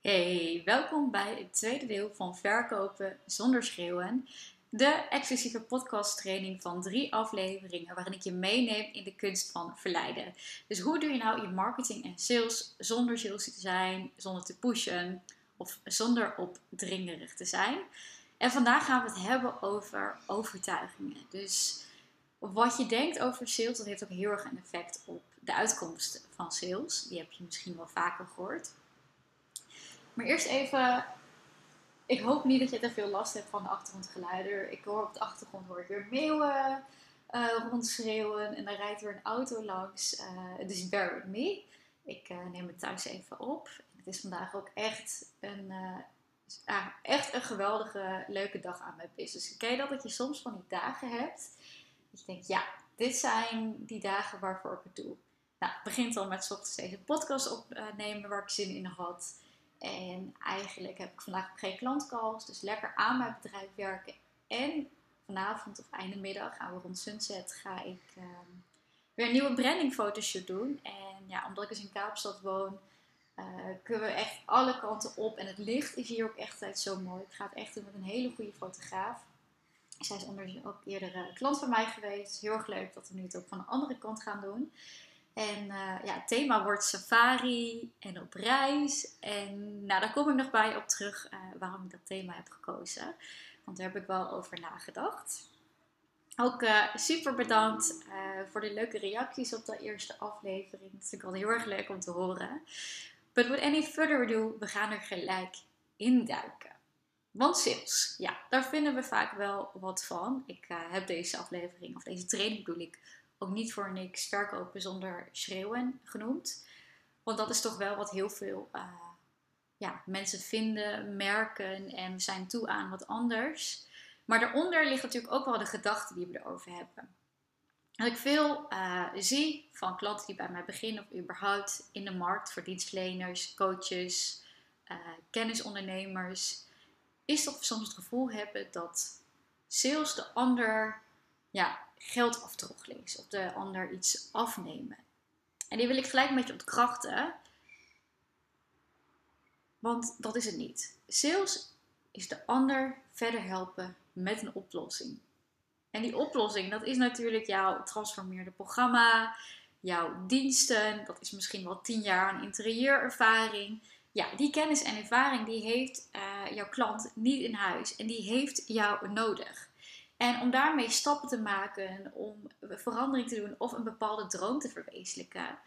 Hey, welkom bij het tweede deel van Verkopen zonder schreeuwen. De exclusieve podcasttraining van drie afleveringen waarin ik je meeneem in de kunst van verleiden. Dus hoe doe je nou je marketing en sales zonder sales te zijn, zonder te pushen of zonder opdringerig te zijn? En vandaag gaan we het hebben over overtuigingen. Dus wat je denkt over sales, dat heeft ook heel erg een effect op de uitkomst van sales. Die heb je misschien wel vaker gehoord. Maar eerst even, ik hoop niet dat je te veel last hebt van de achtergrondgeluiden. Ik hoor op de achtergrond hoor ik weer meeuwen uh, rondschreeuwen en dan rijdt er een auto langs. Uh, dus bear with me. Ik uh, neem het thuis even op. Het is vandaag ook echt een, echt een geweldige, leuke dag aan mijn business. Ken je dat, dat je soms van die dagen hebt? Dat je denkt, ja, dit zijn die dagen waarvoor ik het doe. Nou, het begint al met ochtends deze podcast opnemen waar ik zin in had. En eigenlijk heb ik vandaag geen klantcalls. Dus lekker aan mijn bedrijf werken. En vanavond of einde middag gaan we rond sunset ga ik ehm, weer een nieuwe branding fotoshoot doen. En ja, omdat ik dus in Kaapstad woon, uh, kunnen we echt alle kanten op. En het licht is hier ook echt zo mooi. Ik ga het echt doen met een hele goede fotograaf. Zij is ondertussen ook eerder klant van mij geweest. Heel erg leuk dat we nu het ook van de andere kant gaan doen. En uh, ja, het thema wordt safari en op reis. En nou, daar kom ik nog bij op terug uh, waarom ik dat thema heb gekozen. Want daar heb ik wel over nagedacht. Ook uh, super bedankt voor de leuke reacties op de eerste aflevering. Vind ik wel heel erg leuk om te horen. But with any further ado, we gaan er gelijk induiken. Want sales, ja, daar vinden we vaak wel wat van. Ik heb deze aflevering, of deze training bedoel ik, ook niet voor niks verkopen zonder schreeuwen genoemd. Want dat is toch wel wat heel veel uh, ja, mensen vinden, merken en zijn toe aan wat anders. Maar daaronder ligt natuurlijk ook wel de gedachte die we erover hebben. Wat ik veel uh, zie van klanten die bij mij beginnen of überhaupt in de markt voor dienstverleners, coaches, uh, kennisondernemers, is dat we soms het gevoel hebben dat sales de ander ja, geld afdrog lees of de ander iets afnemen. En die wil ik gelijk met je ontkrachten. Want dat is het niet. Sales is de ander verder helpen met een oplossing. En die oplossing, dat is natuurlijk jouw transformeerde programma, jouw diensten. Dat is misschien wel tien jaar aan interieurervaring. Ja, die kennis en ervaring die heeft uh, jouw klant niet in huis. En die heeft jou nodig. En om daarmee stappen te maken, om verandering te doen of een bepaalde droom te verwezenlijken,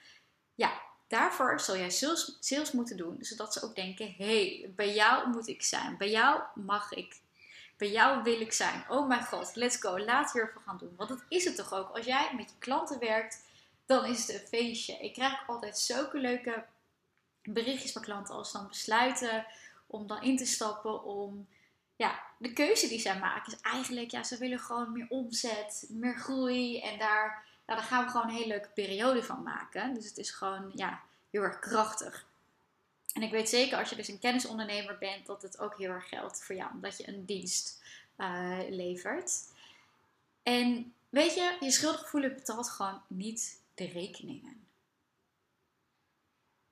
ja, daarvoor zal jij sales, moeten doen, zodat ze ook denken: hé, hey, bij jou moet ik zijn, bij jou mag ik, bij jou wil ik zijn. Oh mijn god, let's go, laten we ervoor gaan doen. Want dat is het toch ook. Als jij met je klanten werkt, dan is het een feestje. Ik krijg altijd zulke leuke berichtjes van klanten als dan besluiten om dan in te stappen om ja, de keuze die zij maken is eigenlijk, ja, ze willen gewoon meer omzet, meer groei. En daar, daar gaan we gewoon een hele leuke periode van maken. Dus het is gewoon, ja, heel erg krachtig. En ik weet zeker als je dus een kennisondernemer bent, dat het ook heel erg geldt voor jou, omdat je een dienst uh, levert. En weet je, je schuldgevoel betaalt gewoon niet de rekeningen.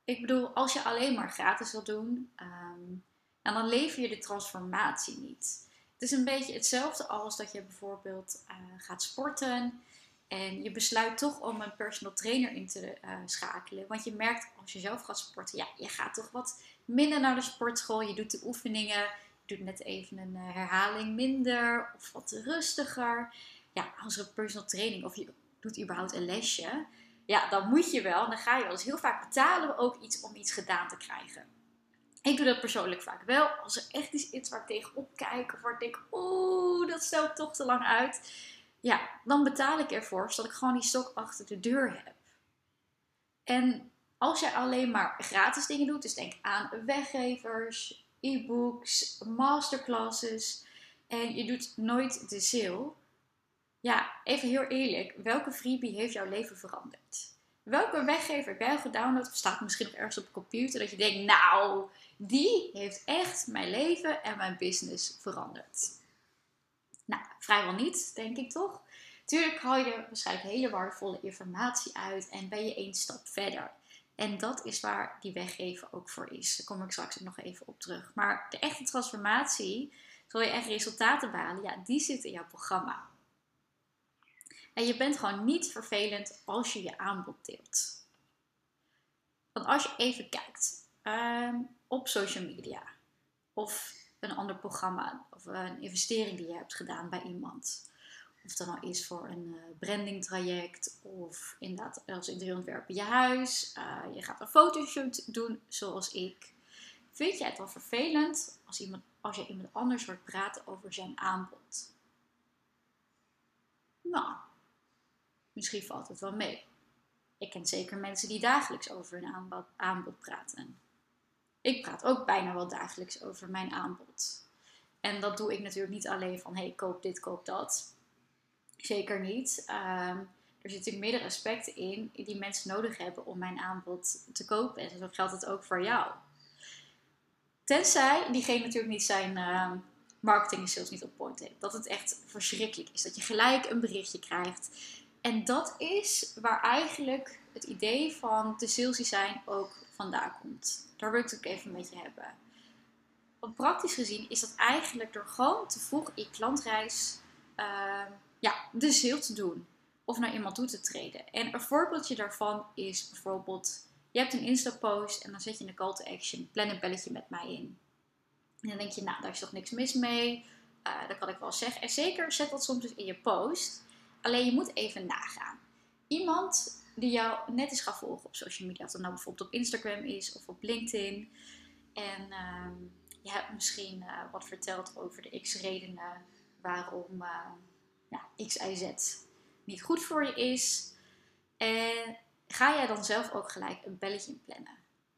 Ik bedoel, als je alleen maar gratis wil doen, um, en dan lever je de transformatie niet. Het is een beetje hetzelfde als dat je bijvoorbeeld uh, gaat sporten en je besluit toch om een personal trainer in te uh, schakelen. Want je merkt als je zelf gaat sporten, ja, je gaat toch wat minder naar de sportschool. Je doet de oefeningen, je doet net even een uh, herhaling minder of wat rustiger. Ja, als een personal training of je doet überhaupt een lesje, ja, dan moet je wel. Dan ga je wel. Dus heel vaak betalen we ook iets om iets gedaan te krijgen. Ik doe dat persoonlijk vaak wel. Als er echt iets is waar ik tegenop kijk. Of waar ik denk, oeh, dat stelt toch te lang uit. Ja, dan betaal ik ervoor. Zodat ik gewoon die stok achter de deur heb. En als jij alleen maar gratis dingen doet. Dus denk aan weggevers, e-books, masterclasses. En je doet nooit de sale. Ja, even heel eerlijk. Welke freebie heeft jouw leven veranderd? Welke weggever heb jij gedownload staat misschien nog ergens op de computer dat je denkt, nou, die heeft echt mijn leven en mijn business veranderd? Nou, vrijwel niet, denk ik toch? Tuurlijk haal je waarschijnlijk hele waardevolle informatie uit en ben je één stap verder. En dat is waar die weggeven ook voor is. Daar kom ik straks nog even op terug. Maar de echte transformatie, zal je echt resultaten behalen, ja, die zit in jouw programma. En je bent gewoon niet vervelend als je je aanbod deelt. Want als je even kijkt ehm, op social media of een ander programma of een investering die je hebt gedaan bij iemand. Of dat nou is voor een uh, branding traject of inderdaad als interieurontwerper je huis. Uh, je gaat een fotoshoot doen zoals ik. Vind jij het wel vervelend als, iemand, als je iemand anders hoort praten over zijn aanbod? Nou, misschien valt het wel mee. Ik ken zeker mensen die dagelijks over hun aanbod, praten. Ik praat ook bijna wel dagelijks over mijn aanbod. En dat doe ik natuurlijk niet alleen van hey, koop dit, koop dat. Zeker niet. Um, er zitten meerdere aspecten in die mensen nodig hebben om mijn aanbod te kopen. En zo geldt het ook voor jou. Tenzij diegene natuurlijk niet zijn uh, marketing en sales niet op point heeft. Dat het echt verschrikkelijk is. Dat je gelijk een berichtje krijgt. En dat is waar eigenlijk het idee van te salesy zijn ook vandaan komt. Daar wil ik het ook even met je hebben. Want praktisch gezien is dat eigenlijk door gewoon te vroeg in klantreis uh, ja, de sale te doen. Of naar iemand toe te treden. En een voorbeeldje daarvan is bijvoorbeeld, je hebt een Insta-post en dan zet je een call to action, plan een belletje met mij in. En dan denk je, nou, daar is toch niks mis mee. Uh, dat kan ik wel zeggen. En zeker, zet dat soms dus in je post. Alleen je moet even nagaan. Iemand die jou net is gaan volgen op social media, of dat nou bijvoorbeeld op Instagram is of op LinkedIn. En uh, je hebt misschien uh, wat verteld over de x redenen waarom uh, ja, X, Y, Z niet goed voor je is. En ga jij dan zelf ook gelijk een belletje plannen?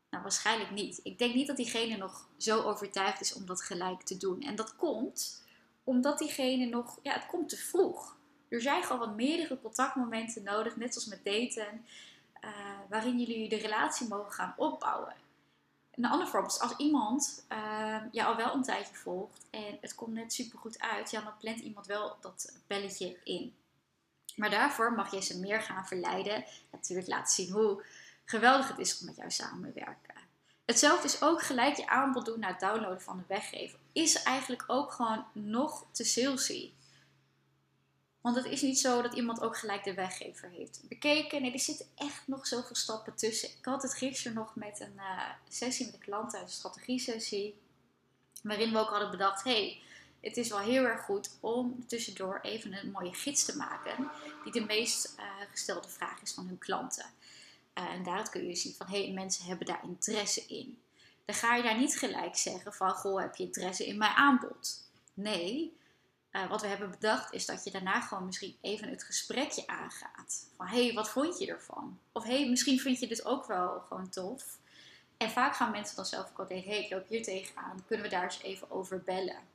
Nou, waarschijnlijk niet. Ik denk niet dat diegene nog zo overtuigd is om dat gelijk te doen. En dat komt omdat diegene nog, ja, het komt te vroeg. Er zijn gewoon wat meerdere contactmomenten nodig, net zoals met daten, uh, waarin jullie de relatie mogen gaan opbouwen. Een ander voorbeeld is als iemand uh, jou al wel een tijdje volgt en het komt net super goed uit, ja, dan plant iemand wel dat belletje in. Maar daarvoor mag je ze meer gaan verleiden. Natuurlijk laten zien hoe geweldig het is om met jou samenwerken. Hetzelfde is ook gelijk je aanbod doen na het downloaden van de weggever. Is eigenlijk ook gewoon nog te salesy. Want het is niet zo dat iemand ook gelijk de weggever heeft bekeken. Nee, er zitten echt nog zoveel stappen tussen. Ik had het gisteren nog met een uh, sessie met een klant, een strategie-sessie. Waarin we ook hadden bedacht: hey, het is wel heel erg goed om tussendoor even een mooie gids te maken. Die de meest uh, gestelde vraag is van hun klanten. Uh, en daaruit kun je zien van: hey, mensen hebben daar interesse in. Dan ga je daar niet gelijk zeggen van: goh, heb je interesse in mijn aanbod? Nee, uh, wat we hebben bedacht is dat je daarna gewoon misschien even het gesprekje aangaat. Van hey, wat vond je ervan? Of hey, misschien vind je dit ook wel gewoon tof. En vaak gaan mensen dan zelf ook al denken, hé, hey, ik loop hier tegenaan. Kunnen we daar eens even over bellen?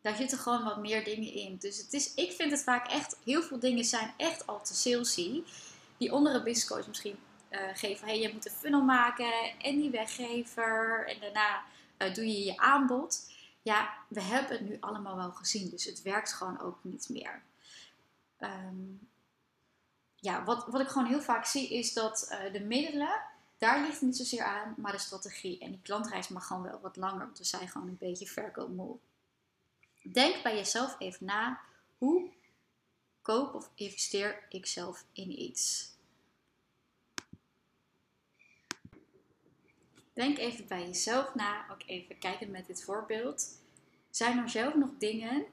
Daar zitten gewoon wat meer dingen in. Dus het is, ik vind het vaak echt, heel veel dingen zijn echt al te salesy. Die onder een business coach misschien uh, geven, hé, hey, je moet een funnel maken en die weggever. En daarna uh, doe je je aanbod ja, we hebben het nu allemaal wel gezien, dus het werkt gewoon ook niet meer. Um, ja, wat, wat ik gewoon heel vaak zie is dat uh, de middelen, daar ligt niet zozeer aan, maar de strategie. En die klantreis mag gewoon wel wat langer, want we zijn gewoon een beetje verkoopmoe. Denk bij jezelf even na, hoe koop of investeer ik zelf in iets? Denk even bij jezelf na, ook even kijken met dit voorbeeld. Zijn er zelf nog dingen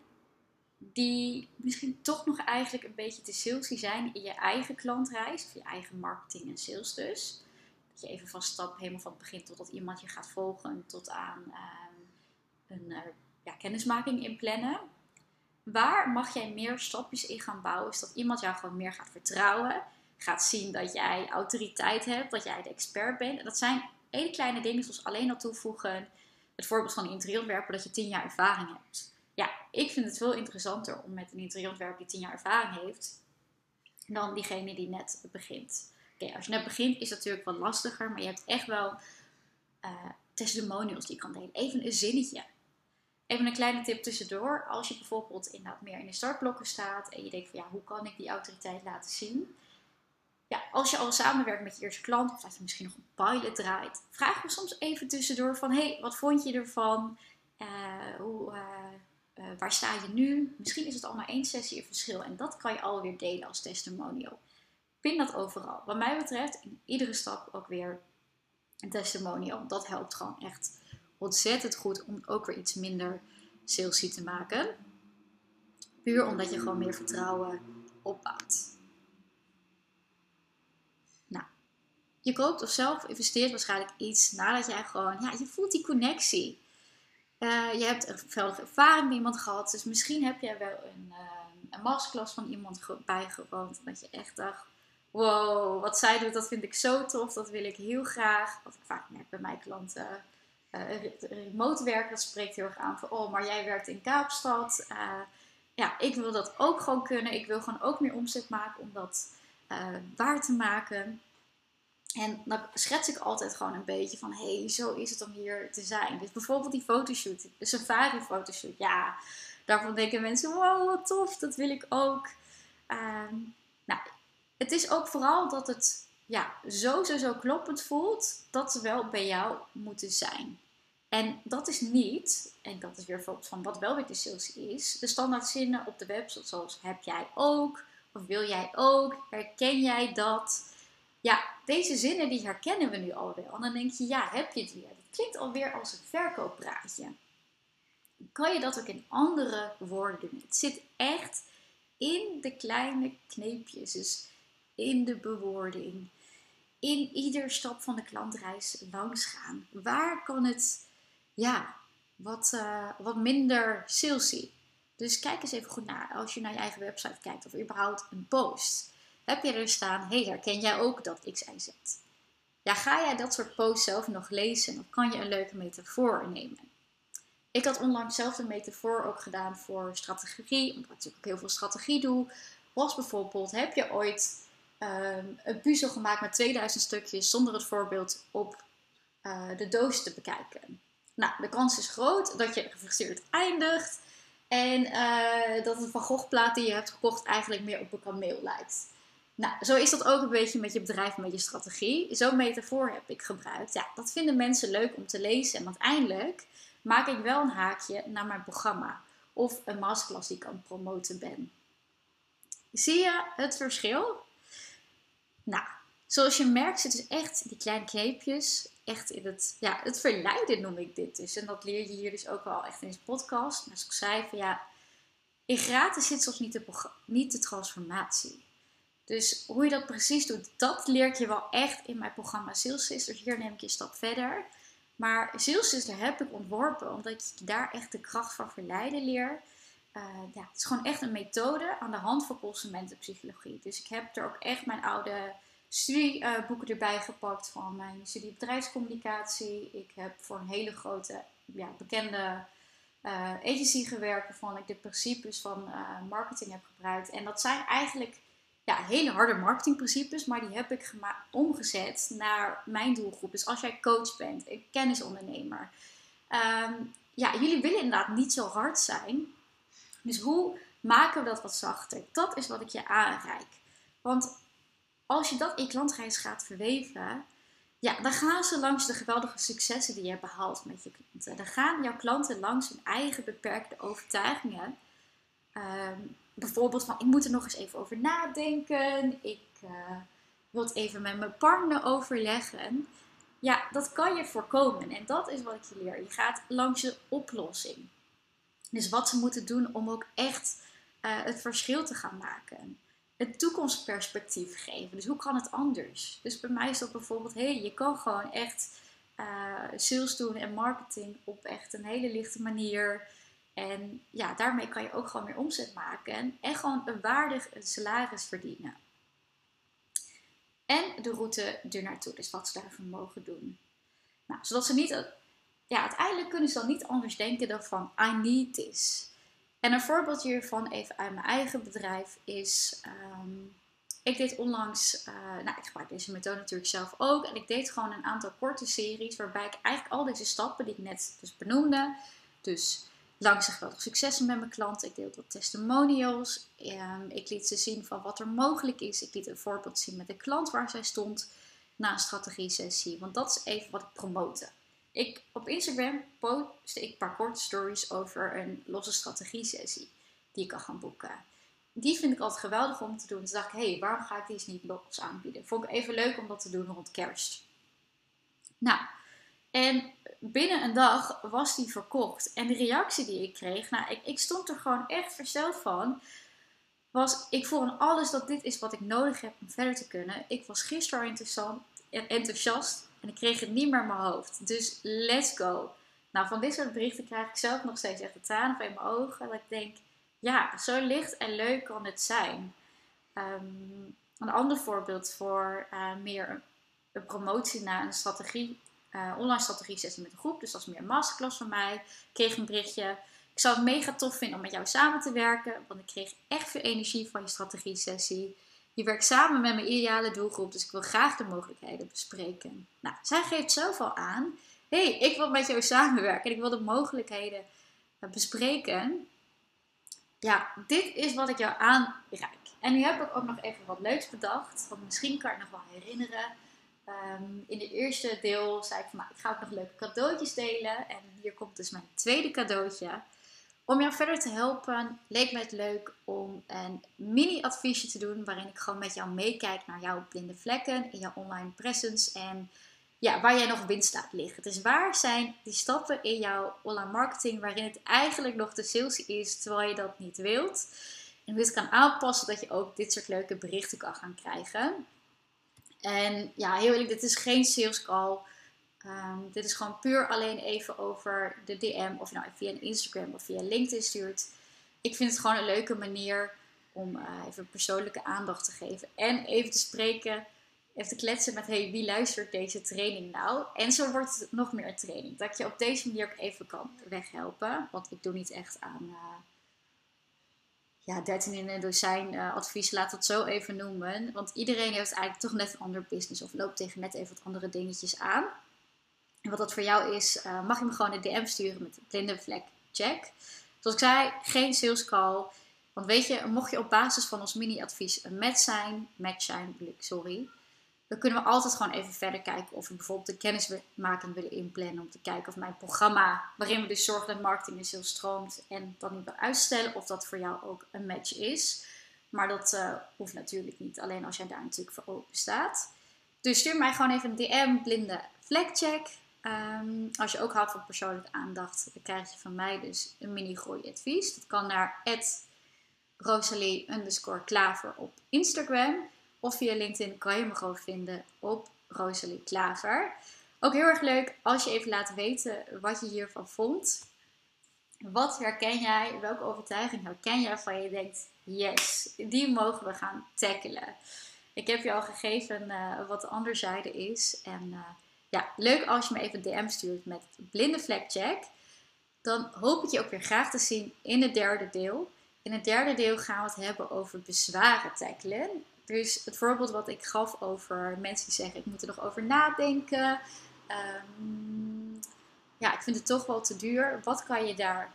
die misschien toch nog eigenlijk een beetje te salesy zijn in je eigen klantreis of je eigen marketing en sales dus? Dat je even van stap helemaal van het begin totdat iemand je gaat volgen tot aan ehm, een uh, ja, kennismaking inplannen. Waar mag jij meer stapjes in gaan bouwen? Is dat iemand jou gewoon meer gaat vertrouwen, gaat zien dat jij autoriteit hebt, dat jij de expert bent. En dat zijn hele kleine dingen zoals alleen al toevoegen. Het voorbeeld van een interieurontwerper dat je 10 jaar ervaring hebt. Ja, ik vind het veel interessanter om met een interieurontwerper die 10 jaar ervaring heeft, dan diegene die net begint. Oké, als je net begint is het natuurlijk wat lastiger, maar je hebt echt wel uh, testimonials die je kan delen. Even een zinnetje. Even een kleine tip tussendoor. Als je bijvoorbeeld inderdaad meer in de startblokken staat en je denkt van ja, hoe kan ik die autoriteit laten zien? Ja, als je al samenwerkt met je eerste klant, of dat je misschien nog een pilot draait, vraag me soms even tussendoor van, hey, wat vond je ervan? Uh, hoe, uh, waar sta je nu? Misschien is het al maar één sessie een verschil en dat kan je alweer delen als testimonial. Pin dat overal. Wat mij betreft, in iedere stap ook weer een testimonial. Dat helpt gewoon echt ontzettend goed om ook weer iets minder salesy te maken. Puur omdat je gewoon meer vertrouwen opbouwt. Nou, je koopt of zelf investeert waarschijnlijk iets nadat jij gewoon, ja, je voelt die connectie. Uh, je hebt een veldige ervaring met iemand gehad, dus misschien heb jij wel een, uh, een masterclass van iemand bijgewoond. Dat je echt dacht, wow, wat zij doet, dat vind ik zo tof, dat wil ik heel graag. Wat ik vaak merk bij mijn klanten. Uh, remote werken, dat spreekt heel erg aan van, oh, maar jij werkt in Kaapstad. Ja, ik wil dat ook gewoon kunnen. Ik wil gewoon ook meer omzet maken om dat waar te maken. En dan schets ik altijd gewoon een beetje van, hé, hey, zo is het om hier te zijn. Dus bijvoorbeeld die fotoshoot, de safari fotoshoot. Ja, daarvan denken mensen, wow, wat tof, dat wil ik ook. Uh, nou, het is ook vooral dat het ja, zo, zo, zo kloppend voelt, dat ze wel bij jou moeten zijn. En dat is niet, en dat is weer van wat wel weer de sales is, de standaard zinnen op de website zoals heb jij ook, of wil jij ook, herken jij dat? Ja, deze zinnen die herkennen we nu al wel. En dan denk je, ja, heb je het weer? Dat klinkt alweer als een verkooppraatje. Kan je dat ook in andere woorden doen? Het zit echt in de kleine kneepjes. Dus in de bewoording, in ieder stap van de klantreis langs gaan. Waar kan het ja, wat, uh, wat minder salesy? Dus kijk eens even goed naar als je naar je eigen website kijkt of überhaupt een post. Heb je er staan, hey, herken jij ook dat X, Y, Z? Ja, ga jij dat soort posts zelf nog lezen of kan je een leuke metafoor nemen? Ik had onlangs zelf een metafoor ook gedaan voor strategie, omdat ik natuurlijk ook heel veel strategie doe. Was bijvoorbeeld, heb je ooit um, een puzzel gemaakt met 2000 stukjes zonder het voorbeeld op uh, de doos te bekijken. Nou, de kans is groot dat je gefrustreerd eindigt en uh, dat het Van Gogh plaat die je hebt gekocht eigenlijk meer op een kameel lijkt. Nou, zo is dat ook een beetje met je bedrijf, met je strategie. Zo'n metafoor heb ik gebruikt. Ja, dat vinden mensen leuk om te lezen. En uiteindelijk maak ik wel een haakje naar mijn programma. Of een masterclass die ik aan het promoten ben. Zie je het verschil? Nou, zoals je merkt zitten dus echt die kleine kneepjes echt in het, ja, het verleiden noem ik dit dus. En dat leer je hier dus ook wel echt in deze podcast. Maar zoals ik zei, van ja, in gratis zit soms niet de, niet de transformatie. Dus hoe je dat precies doet, dat leer ik je wel echt in mijn programma Sales. Hier neem ik je een stap verder. Maar Sales heb ik ontworpen omdat je daar echt de kracht van verleiden leer. Uh, ja, het is gewoon echt een methode aan de hand van consumentenpsychologie. Dus ik heb er ook echt mijn oude studieboeken erbij gepakt van mijn studie bedrijfscommunicatie. Ik heb voor een hele grote, ja, bekende uh, agency gewerkt, waarvan ik de principes van marketing heb gebruikt. En dat zijn eigenlijk ja, hele harde marketingprincipes, maar die heb ik omgezet naar mijn doelgroep. Dus als jij coach bent, een kennisondernemer. Um, ja, jullie willen inderdaad niet zo hard zijn. Dus hoe maken we dat wat zachter? Dat is wat ik je aanreik. Want als je dat in klantreis gaat verweven, ja, dan gaan ze langs de geweldige successen die je hebt behaald met je klanten. Dan gaan jouw klanten langs hun eigen beperkte overtuigingen. Ehm, bijvoorbeeld van, ik moet er nog eens even over nadenken. Ik uh, wil het even met mijn partner overleggen. Ja, dat kan je voorkomen. En dat is wat ik je leer. Je gaat langs de oplossing. Dus wat ze moeten doen om ook echt uh, het verschil te gaan maken. Het toekomstperspectief geven. Dus hoe kan het anders? Dus bij mij is dat bijvoorbeeld, hé, hey, je kan gewoon echt uh, sales doen en marketing op echt een hele lichte manier. En ja, daarmee kan je ook gewoon meer omzet maken en gewoon een waardig salaris verdienen. En de route er naartoe, dus wat ze daarvoor mogen doen. Nou, zodat ze niet ja, uiteindelijk kunnen ze dan niet anders denken dan van I need this. En een voorbeeld hiervan even uit mijn eigen bedrijf is, um, ik deed onlangs, uh, nou ik gebruik deze methode natuurlijk zelf ook. En ik deed gewoon een aantal korte series waarbij ik eigenlijk al deze stappen die ik net dus benoemde, dus langs geweldig successen met mijn klanten. Ik deelde testimonials. Ehm, ik liet ze zien van wat er mogelijk is. Ik liet een voorbeeld zien met de klant waar zij stond na een strategie-sessie. Want dat is even wat ik promote. Ik, op Instagram post ik een paar korte stories over een losse strategie-sessie die ik kan gaan boeken. Die vind ik altijd geweldig om te doen. Dus dacht ik, hé, hey, waarom ga ik die eens niet los aanbieden? Vond ik even leuk om dat te doen rond kerst. Nou, en binnen een dag was die verkocht. En de reactie die ik kreeg, nou, ik, ik stond er gewoon echt versteld van. Was, ik voel aan alles dat dit is wat ik nodig heb om verder te kunnen. Ik was gisteren enthousiast en ik kreeg het niet meer in mijn hoofd. Dus let's go. Nou, van dit soort berichten krijg ik zelf nog steeds echt de tranen van in mijn ogen. Dat ik denk, ja, zo licht en leuk kan het zijn. Ehm, een ander voorbeeld voor uh, meer een promotie naar een strategie uh, online strategie sessie met een groep. Dus dat is meer masterclass van mij. Ik kreeg een berichtje. Ik zou het mega tof vinden om met jou samen te werken. Want ik kreeg echt veel energie van je strategie sessie. Je werkt samen met mijn ideale doelgroep. Dus ik wil graag de mogelijkheden bespreken. Nou, zij geeft al aan. hey, ik wil met jou samenwerken. En ik wil de mogelijkheden eh, bespreken. Ja, dit is wat ik jou aanreik. En nu heb ik ook nog even wat leuks bedacht. Want misschien kan je het nog wel herinneren. Ehm, in de eerste deel zei ik van, nou, ik ga ook nog leuke cadeautjes delen. En hier komt dus mijn tweede cadeautje. Om jou verder te helpen, leek me het leuk om een mini-adviesje te doen. Waarin ik gewoon met jou meekijk naar jouw blinde vlekken in jouw online presence. En ja, waar jij nog winst laat liggen. Dus waar zijn die stappen in jouw online marketing waarin het eigenlijk nog te sales is, terwijl je dat niet wilt. En hoe je het kan aanpassen dat je ook dit soort leuke berichten kan gaan krijgen. En ja, heel eerlijk, dit is geen sales call. Ehm, dit is gewoon puur alleen even over de DM, of nou via Instagram of via LinkedIn stuurt. Ik vind het gewoon een leuke manier om uh, even persoonlijke aandacht te geven. En even te spreken, even te kletsen met hey, wie luistert deze training nou? En zo wordt het nog meer training. Dat je op deze manier ook even kan weghelpen. Want ik doe niet echt aan uh, ja, 13 in een dozijn uh, advies, laat het zo even noemen. Want iedereen heeft eigenlijk toch net een ander business of loopt tegen net even wat andere dingetjes aan. En wat dat voor jou is, uh, mag je me gewoon een DM sturen met een blinde vlek check. Zoals ik zei, geen sales call. Want weet je, mocht je op basis van ons mini-advies een match zijn, match zijn, sorry, dan kunnen we altijd gewoon even verder kijken of we bijvoorbeeld de kennismaking willen inplannen. Om te kijken of mijn programma, waarin we dus zorgen dat marketing en sales stroomt en dat niet wil uitstellen, of dat voor jou ook een match is. Maar dat uh, hoeft natuurlijk niet, alleen als jij daar natuurlijk voor open staat. Dus stuur mij gewoon even een DM, blinde vlekcheck. Um, als je ook houdt van persoonlijke aandacht, dan krijg je van mij dus een mini groei advies. Dat kan naar Rosalie klaver op Instagram. Of via LinkedIn kan je me gewoon vinden op Rosalie Klaver. Ook heel erg leuk als je even laat weten wat je hiervan vond. Wat herken jij? Welke overtuiging herken jij van je denkt, yes, die mogen we gaan tackelen. Ik heb je al gegeven uh, wat de andere zijde is. En uh, ja, leuk als je me even DM stuurt met blinde vlek check. Dan hoop ik je ook weer graag te zien in het derde deel. In het derde deel gaan we het hebben over bezwaren tackelen. Dus het voorbeeld wat ik gaf over mensen die zeggen: ik moet er nog over nadenken. Um, ja, ik vind het toch wel te duur. Wat kan je daar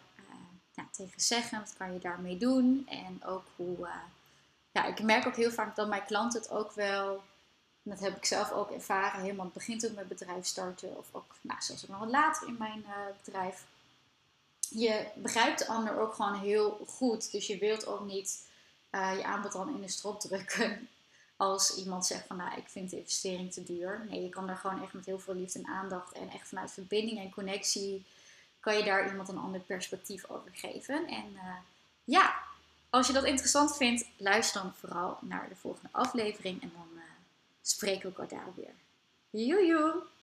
uh, tegen zeggen? Wat kan je daarmee doen? En ook hoe. Uh, ja, ik merk ook heel vaak dat mijn klanten het ook wel. Dat heb ik zelf ook ervaren, helemaal het begin toen mijn bedrijf starten. Of ook, nou, zelfs ook nog wat later in mijn uh, bedrijf. Je begrijpt de ander ook gewoon heel goed. Dus je wilt ook niet uh, je aanbod dan in de strop drukken. Als iemand zegt van nou, ik vind de investering te duur. Nee, je kan er gewoon echt met heel veel liefde en aandacht en echt vanuit verbinding en connectie kan je daar iemand een ander perspectief over geven. En uh, ja, als je dat interessant vindt, luister dan vooral naar de volgende aflevering en dan uh, spreken we elkaar daar weer. Joejoe!